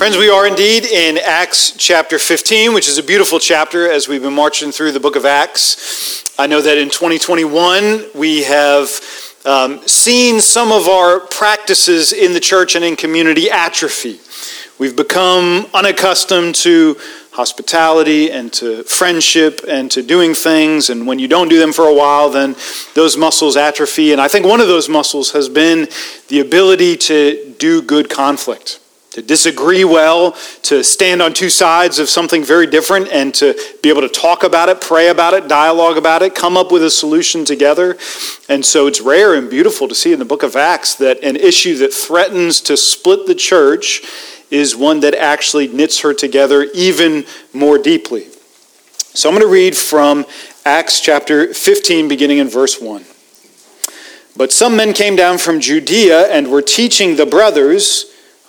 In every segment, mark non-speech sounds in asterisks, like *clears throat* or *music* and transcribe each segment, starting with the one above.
Friends, we are indeed in Acts chapter 15, which is a beautiful chapter as we've been marching through the book of Acts. I know that in 2021 we have um, seen some of our practices in the church and in community atrophy. We've become unaccustomed to hospitality and to friendship and to doing things. And when you don't do them for a while, then those muscles atrophy. And I think one of those muscles has been the ability to do good conflict to disagree well, to stand on two sides of something very different, and to be able to talk about it, pray about it, dialogue about it, come up with a solution together. And so it's rare and beautiful to see in the book of Acts that an issue that threatens to split the church is one that actually knits her together even more deeply. So I'm going to read from Acts chapter 15, beginning in verse 1. But some men came down from Judea and were teaching the brothers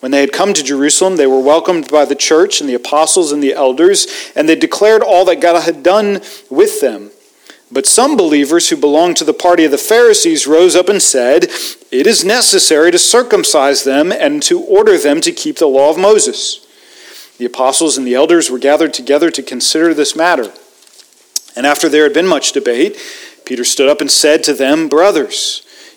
When they had come to Jerusalem, they were welcomed by the church and the apostles and the elders, and they declared all that God had done with them. But some believers who belonged to the party of the Pharisees rose up and said, It is necessary to circumcise them and to order them to keep the law of Moses. The apostles and the elders were gathered together to consider this matter. And after there had been much debate, Peter stood up and said to them, Brothers,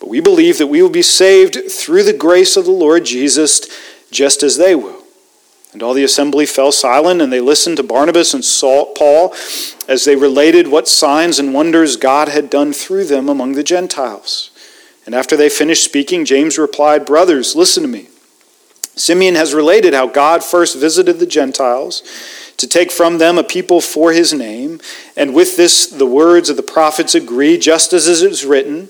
But we believe that we will be saved through the grace of the Lord Jesus, just as they will. And all the assembly fell silent, and they listened to Barnabas and Saul, Paul as they related what signs and wonders God had done through them among the Gentiles. And after they finished speaking, James replied, Brothers, listen to me. Simeon has related how God first visited the Gentiles to take from them a people for his name, and with this the words of the prophets agree, just as it is written.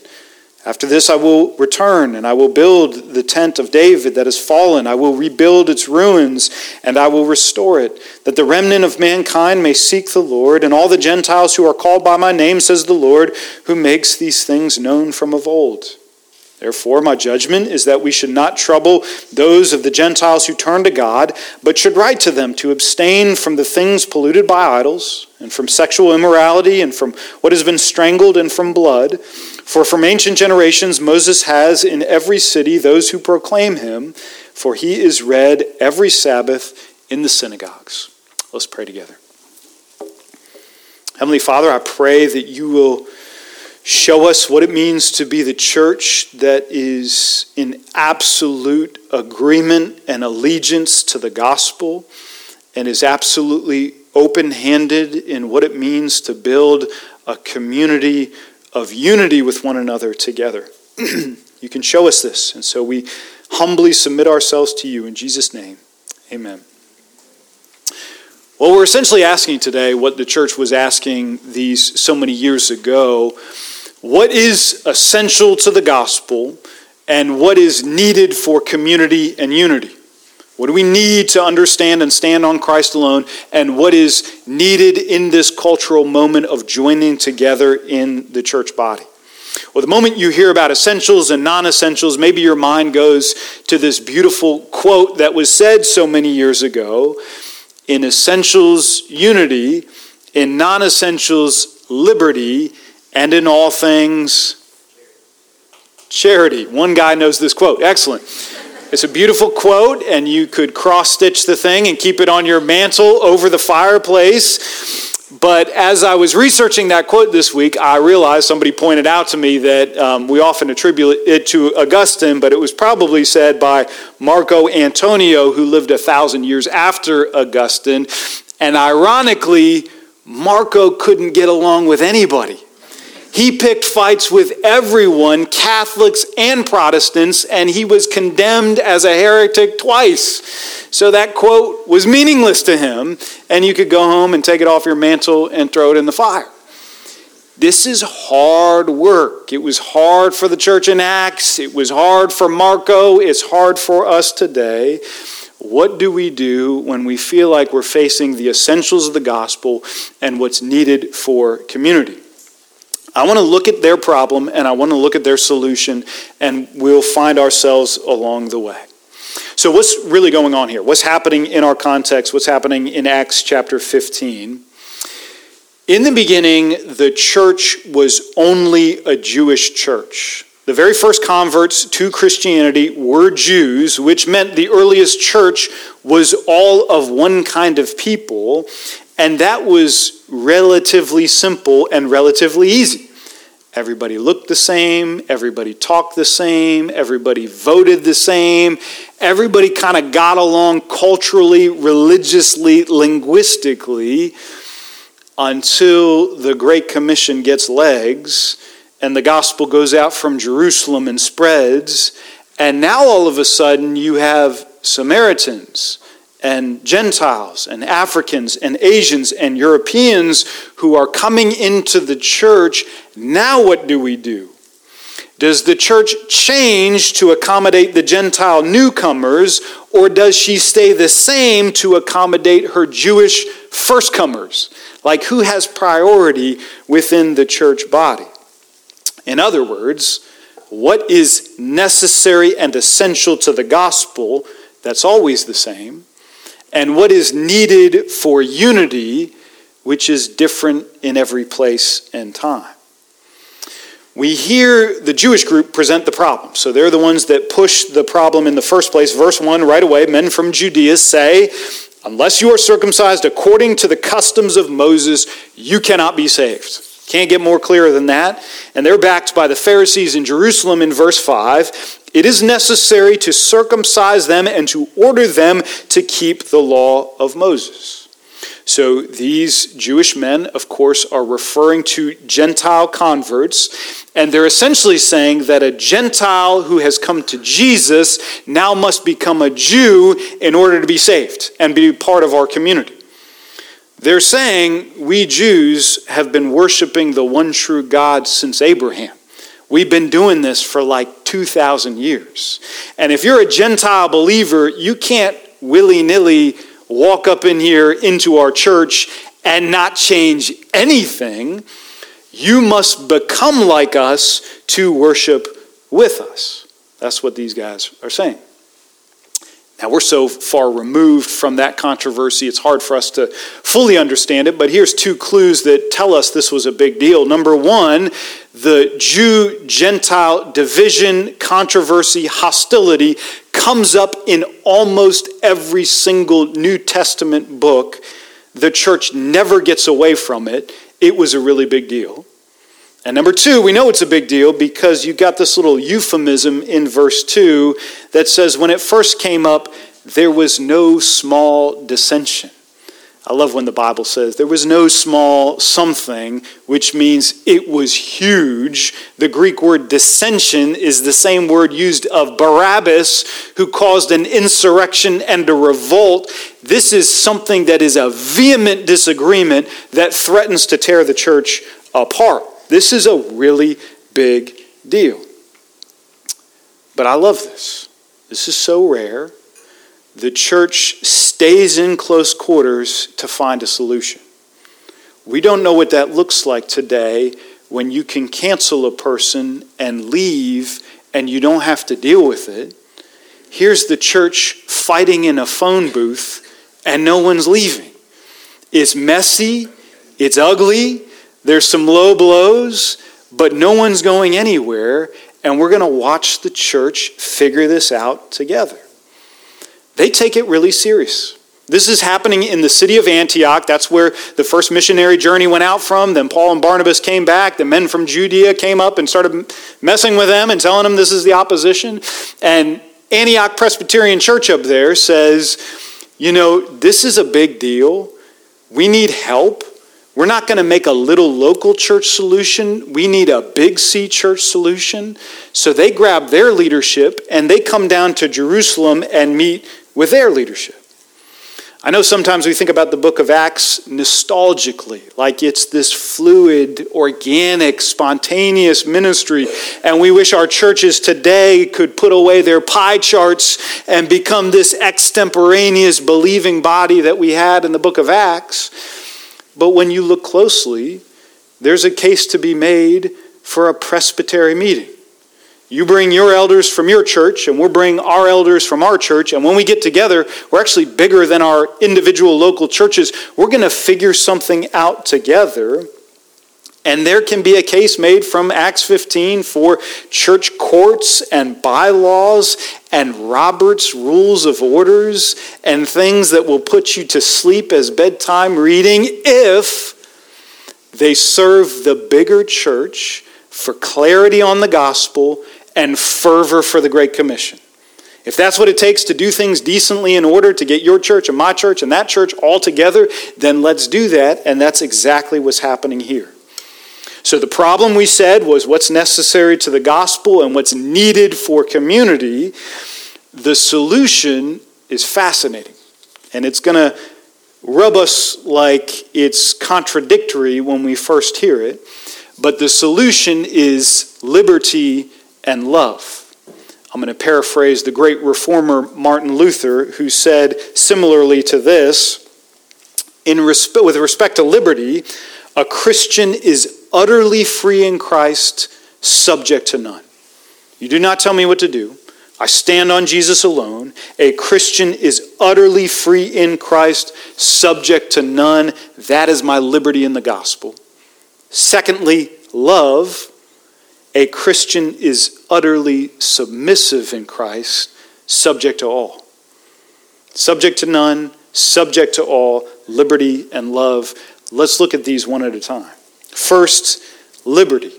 After this, I will return and I will build the tent of David that has fallen. I will rebuild its ruins and I will restore it, that the remnant of mankind may seek the Lord, and all the Gentiles who are called by my name, says the Lord, who makes these things known from of old. Therefore, my judgment is that we should not trouble those of the Gentiles who turn to God, but should write to them to abstain from the things polluted by idols, and from sexual immorality, and from what has been strangled, and from blood. For from ancient generations Moses has in every city those who proclaim him, for he is read every Sabbath in the synagogues. Let's pray together. Heavenly Father, I pray that you will show us what it means to be the church that is in absolute agreement and allegiance to the gospel and is absolutely open handed in what it means to build a community of unity with one another together. *clears throat* you can show us this. And so we humbly submit ourselves to you in Jesus' name. Amen. Well, we're essentially asking today what the church was asking these so many years ago. What is essential to the gospel and what is needed for community and unity? What do we need to understand and stand on Christ alone? And what is needed in this cultural moment of joining together in the church body? Well, the moment you hear about essentials and non essentials, maybe your mind goes to this beautiful quote that was said so many years ago in essentials, unity, in non essentials, liberty, and in all things, charity. One guy knows this quote. Excellent. It's a beautiful quote, and you could cross stitch the thing and keep it on your mantle over the fireplace. But as I was researching that quote this week, I realized somebody pointed out to me that um, we often attribute it to Augustine, but it was probably said by Marco Antonio, who lived a thousand years after Augustine. And ironically, Marco couldn't get along with anybody. He picked fights with everyone, Catholics and Protestants, and he was condemned as a heretic twice. So that quote was meaningless to him, and you could go home and take it off your mantle and throw it in the fire. This is hard work. It was hard for the church in Acts. It was hard for Marco. It's hard for us today. What do we do when we feel like we're facing the essentials of the gospel and what's needed for community? I want to look at their problem and I want to look at their solution, and we'll find ourselves along the way. So, what's really going on here? What's happening in our context? What's happening in Acts chapter 15? In the beginning, the church was only a Jewish church. The very first converts to Christianity were Jews, which meant the earliest church was all of one kind of people, and that was relatively simple and relatively easy. Everybody looked the same, everybody talked the same, everybody voted the same, everybody kind of got along culturally, religiously, linguistically until the Great Commission gets legs and the gospel goes out from Jerusalem and spreads. And now all of a sudden you have Samaritans and Gentiles and Africans and Asians and Europeans who are coming into the church. Now, what do we do? Does the church change to accommodate the Gentile newcomers, or does she stay the same to accommodate her Jewish firstcomers? Like, who has priority within the church body? In other words, what is necessary and essential to the gospel, that's always the same, and what is needed for unity, which is different in every place and time. We hear the Jewish group present the problem. So they're the ones that push the problem in the first place. Verse 1, right away, men from Judea say, Unless you are circumcised according to the customs of Moses, you cannot be saved. Can't get more clear than that. And they're backed by the Pharisees in Jerusalem in verse 5. It is necessary to circumcise them and to order them to keep the law of Moses. So these Jewish men, of course, are referring to Gentile converts, and they're essentially saying that a Gentile who has come to Jesus now must become a Jew in order to be saved and be part of our community. They're saying we Jews have been worshiping the one true God since Abraham. We've been doing this for like 2,000 years. And if you're a Gentile believer, you can't willy nilly walk up in here into our church and not change anything. You must become like us to worship with us. That's what these guys are saying. Now, we're so far removed from that controversy, it's hard for us to fully understand it, but here's two clues that tell us this was a big deal. Number one, the Jew Gentile division, controversy, hostility comes up in almost every single New Testament book. The church never gets away from it. It was a really big deal. And number two, we know it's a big deal because you got this little euphemism in verse 2 that says, when it first came up, there was no small dissension. I love when the Bible says there was no small something, which means it was huge. The Greek word dissension is the same word used of Barabbas, who caused an insurrection and a revolt. This is something that is a vehement disagreement that threatens to tear the church apart. This is a really big deal. But I love this. This is so rare. The church stays in close quarters to find a solution. We don't know what that looks like today when you can cancel a person and leave and you don't have to deal with it. Here's the church fighting in a phone booth and no one's leaving. It's messy, it's ugly, there's some low blows, but no one's going anywhere, and we're going to watch the church figure this out together. They take it really serious. This is happening in the city of Antioch. That's where the first missionary journey went out from. Then Paul and Barnabas came back. The men from Judea came up and started messing with them and telling them this is the opposition. And Antioch Presbyterian Church up there says, you know, this is a big deal. We need help. We're not going to make a little local church solution. We need a big C church solution. So they grab their leadership and they come down to Jerusalem and meet with their leadership. I know sometimes we think about the book of Acts nostalgically, like it's this fluid, organic, spontaneous ministry, and we wish our churches today could put away their pie charts and become this extemporaneous believing body that we had in the book of Acts. But when you look closely, there's a case to be made for a presbytery meeting. You bring your elders from your church, and we'll bring our elders from our church. And when we get together, we're actually bigger than our individual local churches. We're going to figure something out together. And there can be a case made from Acts 15 for church courts and bylaws and Robert's rules of orders and things that will put you to sleep as bedtime reading if they serve the bigger church for clarity on the gospel and fervor for the Great Commission. If that's what it takes to do things decently in order to get your church and my church and that church all together, then let's do that. And that's exactly what's happening here. So the problem we said was what's necessary to the gospel and what's needed for community. The solution is fascinating. And it's going to rub us like it's contradictory when we first hear it. But the solution is liberty and love. I'm going to paraphrase the great reformer Martin Luther, who said similarly to this in respe- with respect to liberty, a Christian is utterly free in Christ, subject to none. You do not tell me what to do. I stand on Jesus alone. A Christian is utterly free in Christ, subject to none. That is my liberty in the gospel. Secondly, love a Christian is utterly submissive in Christ, subject to all. Subject to none, subject to all, liberty and love. Let's look at these one at a time. First, liberty.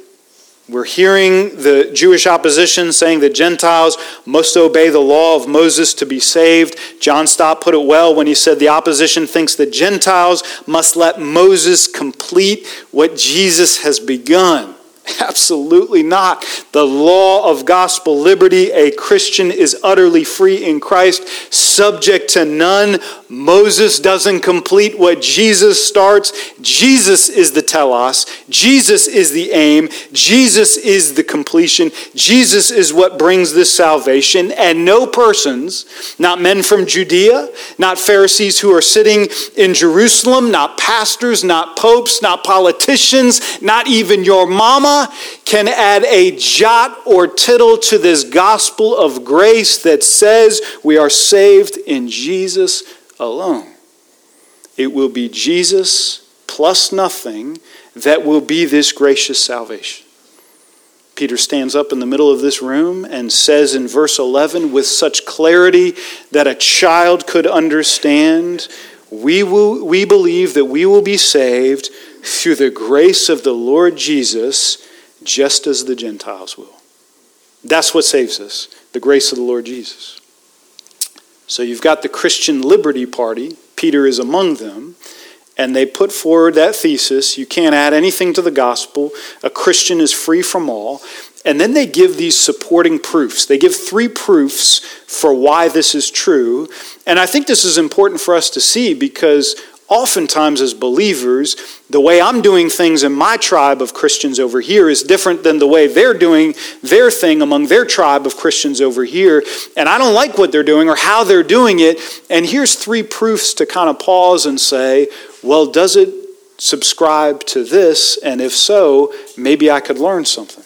We're hearing the Jewish opposition saying that Gentiles must obey the law of Moses to be saved. John Stott put it well when he said the opposition thinks that Gentiles must let Moses complete what Jesus has begun. *laughs* Absolutely not. The law of gospel liberty, a Christian is utterly free in Christ, subject to none. Moses doesn't complete what Jesus starts. Jesus is the telos. Jesus is the aim. Jesus is the completion. Jesus is what brings this salvation. And no persons, not men from Judea, not Pharisees who are sitting in Jerusalem, not pastors, not popes, not politicians, not even your mama, can add a jot or tittle to this gospel of grace that says we are saved in Jesus alone. It will be Jesus plus nothing that will be this gracious salvation. Peter stands up in the middle of this room and says in verse 11, with such clarity that a child could understand, we, will, we believe that we will be saved through the grace of the Lord Jesus, just as the Gentiles will. That's what saves us, the grace of the Lord Jesus. So you've got the Christian Liberty Party, Peter is among them, and they put forward that thesis you can't add anything to the gospel, a Christian is free from all. And then they give these supporting proofs. They give three proofs for why this is true. And I think this is important for us to see because oftentimes as believers, the way I'm doing things in my tribe of Christians over here is different than the way they're doing their thing among their tribe of Christians over here. And I don't like what they're doing or how they're doing it. And here's three proofs to kind of pause and say, well, does it subscribe to this? And if so, maybe I could learn something.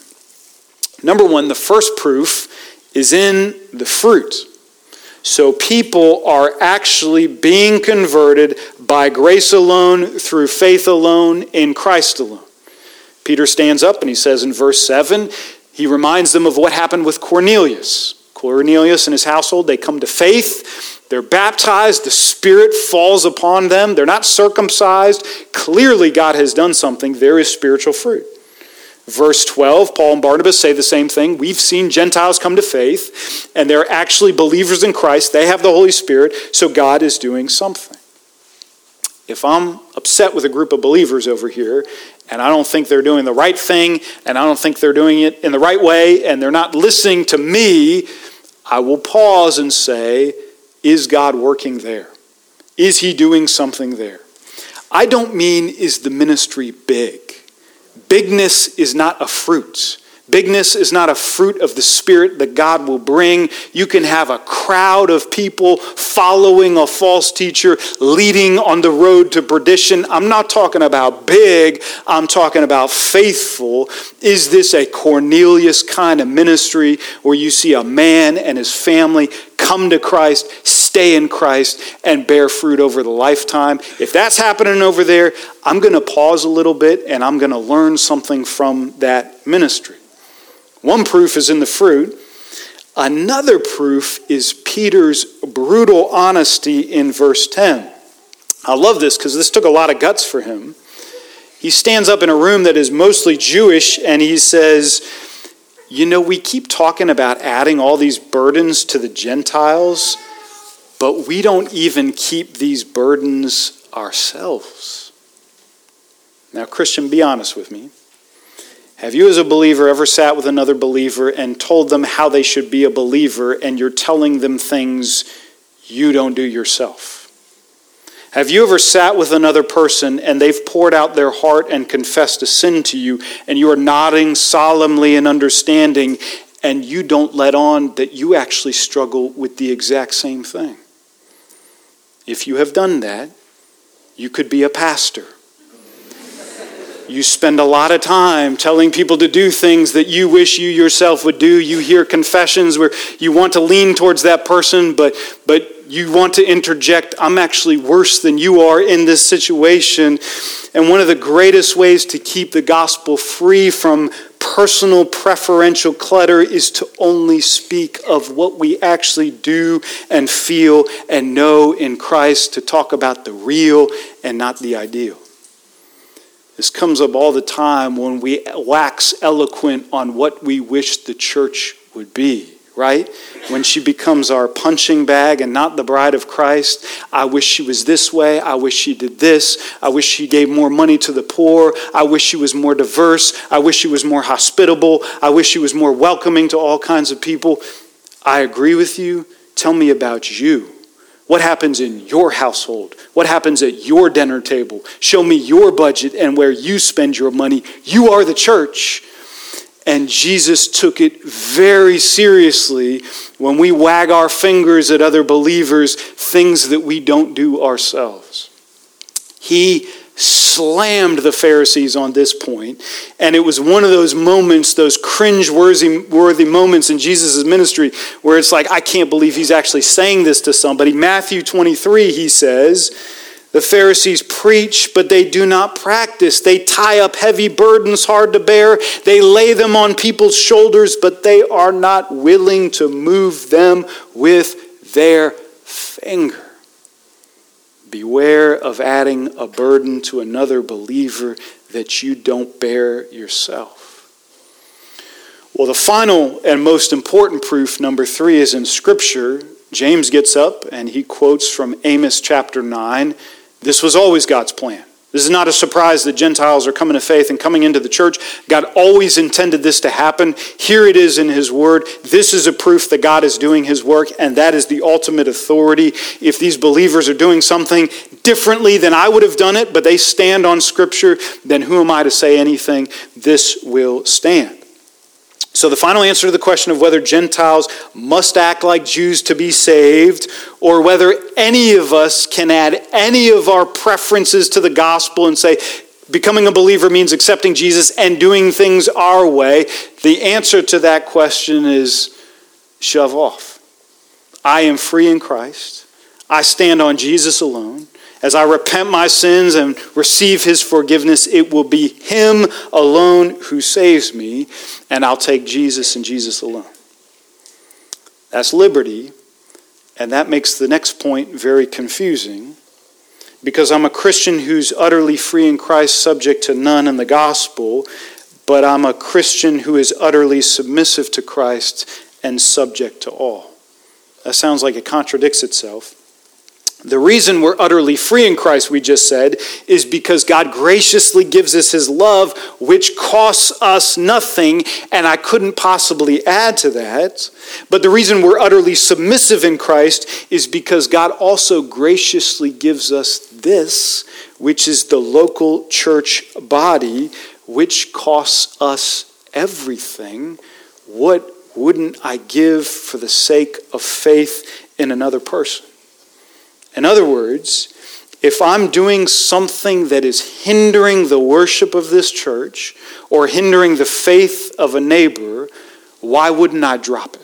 Number one, the first proof is in the fruit. So people are actually being converted by grace alone, through faith alone, in Christ alone. Peter stands up and he says in verse 7, he reminds them of what happened with Cornelius. Cornelius and his household, they come to faith. They're baptized. The Spirit falls upon them. They're not circumcised. Clearly, God has done something. There is spiritual fruit. Verse 12, Paul and Barnabas say the same thing. We've seen Gentiles come to faith, and they're actually believers in Christ. They have the Holy Spirit, so God is doing something. If I'm upset with a group of believers over here and I don't think they're doing the right thing and I don't think they're doing it in the right way and they're not listening to me, I will pause and say, Is God working there? Is He doing something there? I don't mean, Is the ministry big? Bigness is not a fruit. Bigness is not a fruit of the Spirit that God will bring. You can have a crowd of people following a false teacher, leading on the road to perdition. I'm not talking about big, I'm talking about faithful. Is this a Cornelius kind of ministry where you see a man and his family come to Christ, stay in Christ, and bear fruit over the lifetime? If that's happening over there, I'm going to pause a little bit and I'm going to learn something from that ministry. One proof is in the fruit. Another proof is Peter's brutal honesty in verse 10. I love this because this took a lot of guts for him. He stands up in a room that is mostly Jewish and he says, You know, we keep talking about adding all these burdens to the Gentiles, but we don't even keep these burdens ourselves. Now, Christian, be honest with me. Have you, as a believer, ever sat with another believer and told them how they should be a believer, and you're telling them things you don't do yourself? Have you ever sat with another person and they've poured out their heart and confessed a sin to you, and you are nodding solemnly and understanding, and you don't let on that you actually struggle with the exact same thing? If you have done that, you could be a pastor you spend a lot of time telling people to do things that you wish you yourself would do. You hear confessions where you want to lean towards that person, but, but you want to interject, I'm actually worse than you are in this situation. And one of the greatest ways to keep the gospel free from personal preferential clutter is to only speak of what we actually do and feel and know in Christ, to talk about the real and not the ideal. This comes up all the time when we wax eloquent on what we wish the church would be, right? When she becomes our punching bag and not the bride of Christ. I wish she was this way. I wish she did this. I wish she gave more money to the poor. I wish she was more diverse. I wish she was more hospitable. I wish she was more welcoming to all kinds of people. I agree with you. Tell me about you. What happens in your household? What happens at your dinner table? Show me your budget and where you spend your money. You are the church. And Jesus took it very seriously when we wag our fingers at other believers, things that we don't do ourselves. He slammed the Pharisees on this point, and it was one of those moments, those cringe-worthy moments in Jesus' ministry, where it's like, I can't believe he's actually saying this to somebody. Matthew 23, he says, the Pharisees preach, but they do not practice. They tie up heavy burdens hard to bear. They lay them on people's shoulders, but they are not willing to move them with their finger. Beware of adding a burden to another believer that you don't bear yourself. Well, the final and most important proof, number three, is in Scripture. James gets up and he quotes from Amos chapter 9. This was always God's plan. This is not a surprise that Gentiles are coming to faith and coming into the church. God always intended this to happen. Here it is in His Word. This is a proof that God is doing His work, and that is the ultimate authority. If these believers are doing something differently than I would have done it, but they stand on Scripture, then who am I to say anything? This will stand. So, the final answer to the question of whether Gentiles must act like Jews to be saved, or whether any of us can add any of our preferences to the gospel and say, becoming a believer means accepting Jesus and doing things our way, the answer to that question is shove off. I am free in Christ. I stand on Jesus alone. As I repent my sins and receive his forgiveness, it will be him alone who saves me, and I'll take Jesus and Jesus alone. That's liberty, and that makes the next point very confusing because I'm a Christian who's utterly free in Christ, subject to none in the gospel, but I'm a Christian who is utterly submissive to Christ and subject to all. That sounds like it contradicts itself. The reason we're utterly free in Christ, we just said, is because God graciously gives us his love, which costs us nothing, and I couldn't possibly add to that. But the reason we're utterly submissive in Christ is because God also graciously gives us this, which is the local church body, which costs us everything. What wouldn't I give for the sake of faith in another person? In other words, if I'm doing something that is hindering the worship of this church or hindering the faith of a neighbor, why wouldn't I drop it?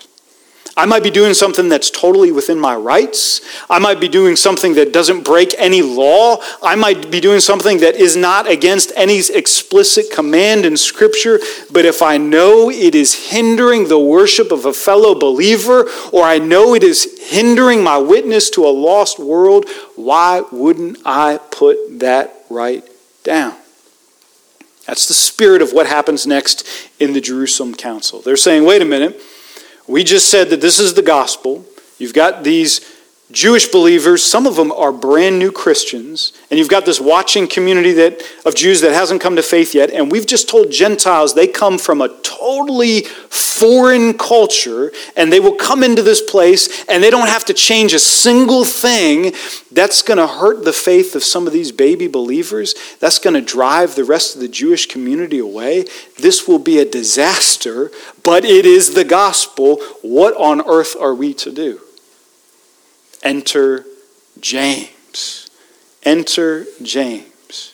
I might be doing something that's totally within my rights. I might be doing something that doesn't break any law. I might be doing something that is not against any explicit command in Scripture. But if I know it is hindering the worship of a fellow believer, or I know it is hindering my witness to a lost world, why wouldn't I put that right down? That's the spirit of what happens next in the Jerusalem Council. They're saying, wait a minute. We just said that this is the gospel. You've got these Jewish believers, some of them are brand new Christians, and you've got this watching community that, of Jews that hasn't come to faith yet, and we've just told Gentiles they come from a totally foreign culture, and they will come into this place, and they don't have to change a single thing. That's going to hurt the faith of some of these baby believers. That's going to drive the rest of the Jewish community away. This will be a disaster, but it is the gospel. What on earth are we to do? Enter James. Enter James.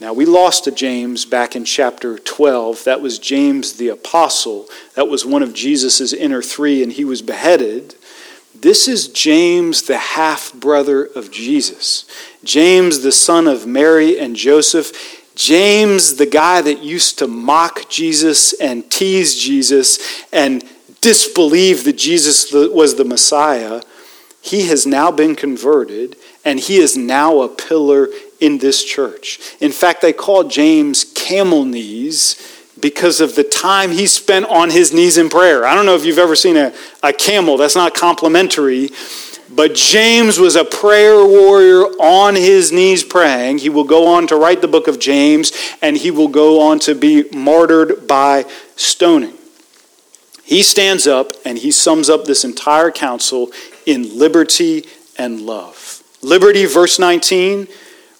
Now, we lost a James back in chapter 12. That was James the Apostle. That was one of Jesus' inner three, and he was beheaded. This is James, the half brother of Jesus. James, the son of Mary and Joseph. James, the guy that used to mock Jesus and tease Jesus and disbelieve that Jesus was the Messiah. He has now been converted, and he is now a pillar in this church. In fact, they call James camel knees because of the time he spent on his knees in prayer. I don't know if you've ever seen a, a camel, that's not complimentary. But James was a prayer warrior on his knees praying. He will go on to write the book of James, and he will go on to be martyred by stoning. He stands up and he sums up this entire council in liberty and love. Liberty, verse 19,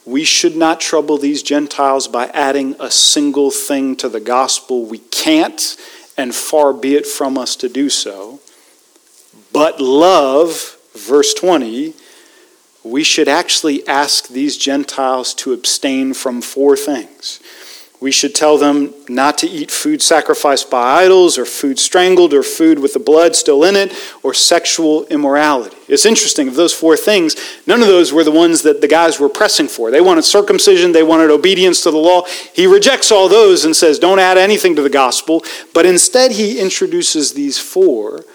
we should not trouble these Gentiles by adding a single thing to the gospel. We can't, and far be it from us to do so. But love, verse 20, we should actually ask these Gentiles to abstain from four things. We should tell them not to eat food sacrificed by idols, or food strangled, or food with the blood still in it, or sexual immorality. It's interesting, of those four things, none of those were the ones that the guys were pressing for. They wanted circumcision, they wanted obedience to the law. He rejects all those and says, don't add anything to the gospel. But instead, he introduces these four.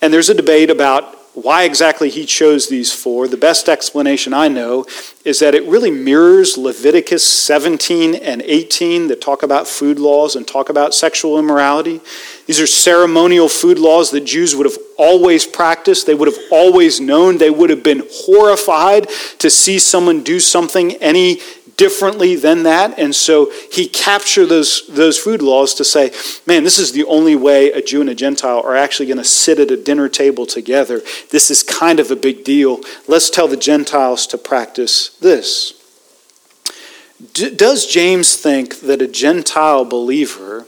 And there's a debate about why exactly he chose these four, the best explanation I know is that it really mirrors Leviticus 17 and 18 that talk about food laws and talk about sexual immorality. These are ceremonial food laws that Jews would have always practiced, they would have always known, they would have been horrified to see someone do something any differently than that. And so he captured those, those food laws to say, man, this is the only way a Jew and a Gentile are actually going to sit at a dinner table together. This is kind of a big deal. Let's tell the Gentiles to practice this. D- does James think that a Gentile believer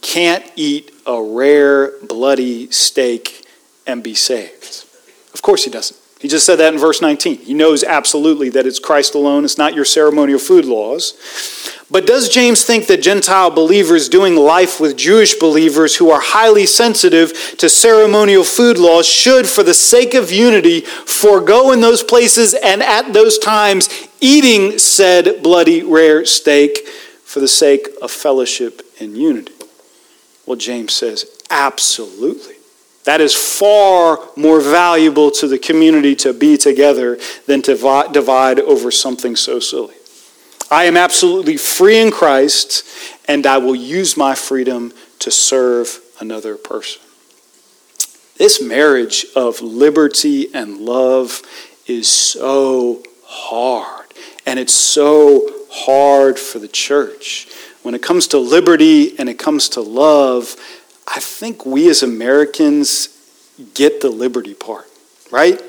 can't eat a rare, bloody steak and be saved? Of course he doesn't. He just said that in verse 19. He knows absolutely that it's Christ alone, it's not your ceremonial food laws. But does James think that Gentile believers doing life with Jewish believers who are highly sensitive to ceremonial food laws should, for the sake of unity, forego in those places and at those times eating said bloody rare steak for the sake of fellowship and unity? Well, James says, absolutely. That is far more valuable to the community to be together than to divide over something so silly. I am absolutely free in Christ, and I will use my freedom to serve another person. This marriage of liberty and love is so hard. And it's so hard for the church. When it comes to liberty and it comes to love, I think we as Americans get the liberty part, right?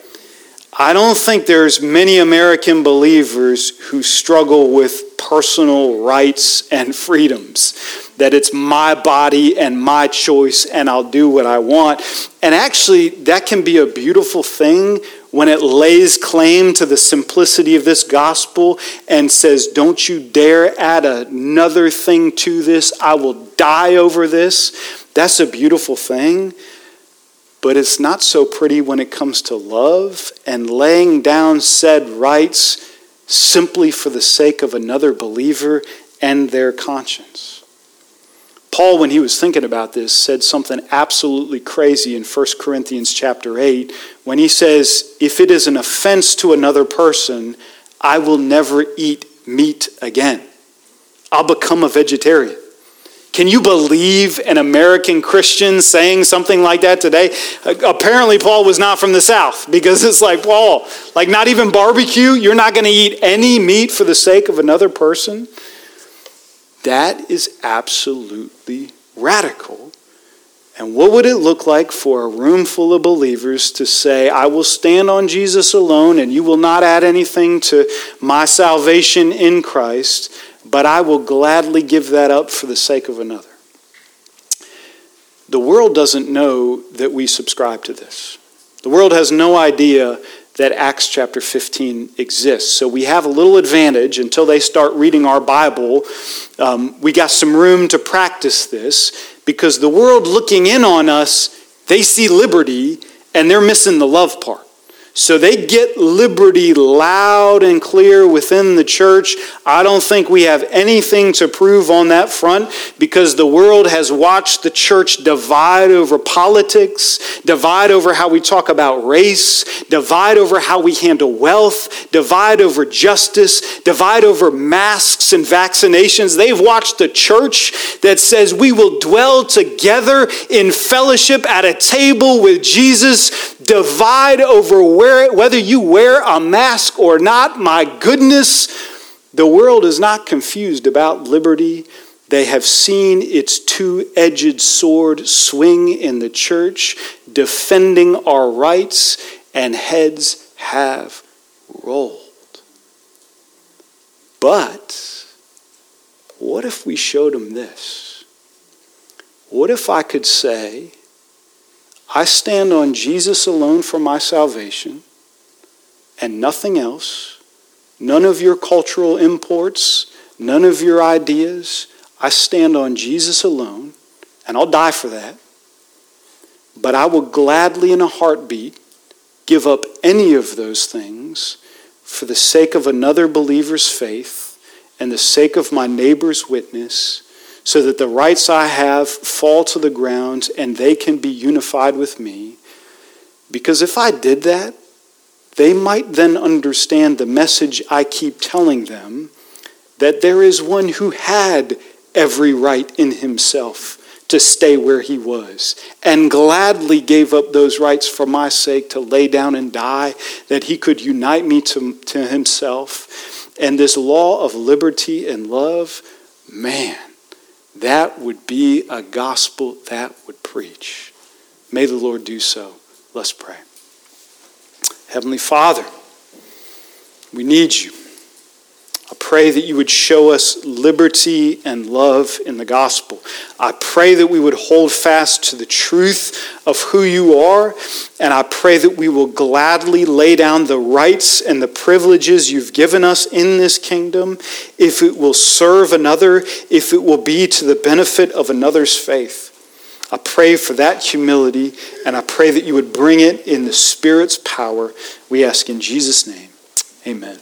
I don't think there's many American believers who struggle with personal rights and freedoms. That it's my body and my choice, and I'll do what I want. And actually, that can be a beautiful thing when it lays claim to the simplicity of this gospel and says, Don't you dare add another thing to this. I will die over this. That's a beautiful thing. But it's not so pretty when it comes to love and laying down said rights simply for the sake of another believer and their conscience. Paul, when he was thinking about this, said something absolutely crazy in 1 Corinthians chapter 8 when he says, If it is an offense to another person, I will never eat meat again. I'll become a vegetarian. Can you believe an American Christian saying something like that today? Uh, apparently, Paul was not from the South because it's like, Paul, like not even barbecue? You're not going to eat any meat for the sake of another person? That is absolutely radical. And what would it look like for a room full of believers to say, I will stand on Jesus alone and you will not add anything to my salvation in Christ? But I will gladly give that up for the sake of another. The world doesn't know that we subscribe to this. The world has no idea that Acts chapter 15 exists. So we have a little advantage until they start reading our Bible. Um, we got some room to practice this because the world looking in on us, they see liberty and they're missing the love part. So they get liberty loud and clear within the church. I don't think we have anything to prove on that front because the world has watched the church divide over politics, divide over how we talk about race, divide over how we handle wealth, divide over justice, divide over masks and vaccinations. They've watched the church that says we will dwell together in fellowship at a table with Jesus, divide over wear, whether you wear a mask or not, my goodness, the world is not confused about liberty. They have seen its two edged sword swing in the church, defending our rights, and heads have rolled. But what if we showed them this? What if I could say, I stand on Jesus alone for my salvation and nothing else. None of your cultural imports, none of your ideas. I stand on Jesus alone, and I'll die for that. But I will gladly, in a heartbeat, give up any of those things for the sake of another believer's faith and the sake of my neighbor's witness so that the rights I have fall to the ground and they can be unified with me. Because if I did that, they might then understand the message I keep telling them that there is one who had every right in himself to stay where he was and gladly gave up those rights for my sake to lay down and die, that he could unite me to, to himself. And this law of liberty and love, man, that would be a gospel that would preach. May the Lord do so. Let's pray. Heavenly Father, we need you. I pray that you would show us liberty and love in the gospel. I pray that we would hold fast to the truth of who you are, and I pray that we will gladly lay down the rights and the privileges you've given us in this kingdom if it will serve another, if it will be to the benefit of another's faith. I pray for that humility, and I pray that you would bring it in the Spirit's power. We ask in Jesus' name. Amen.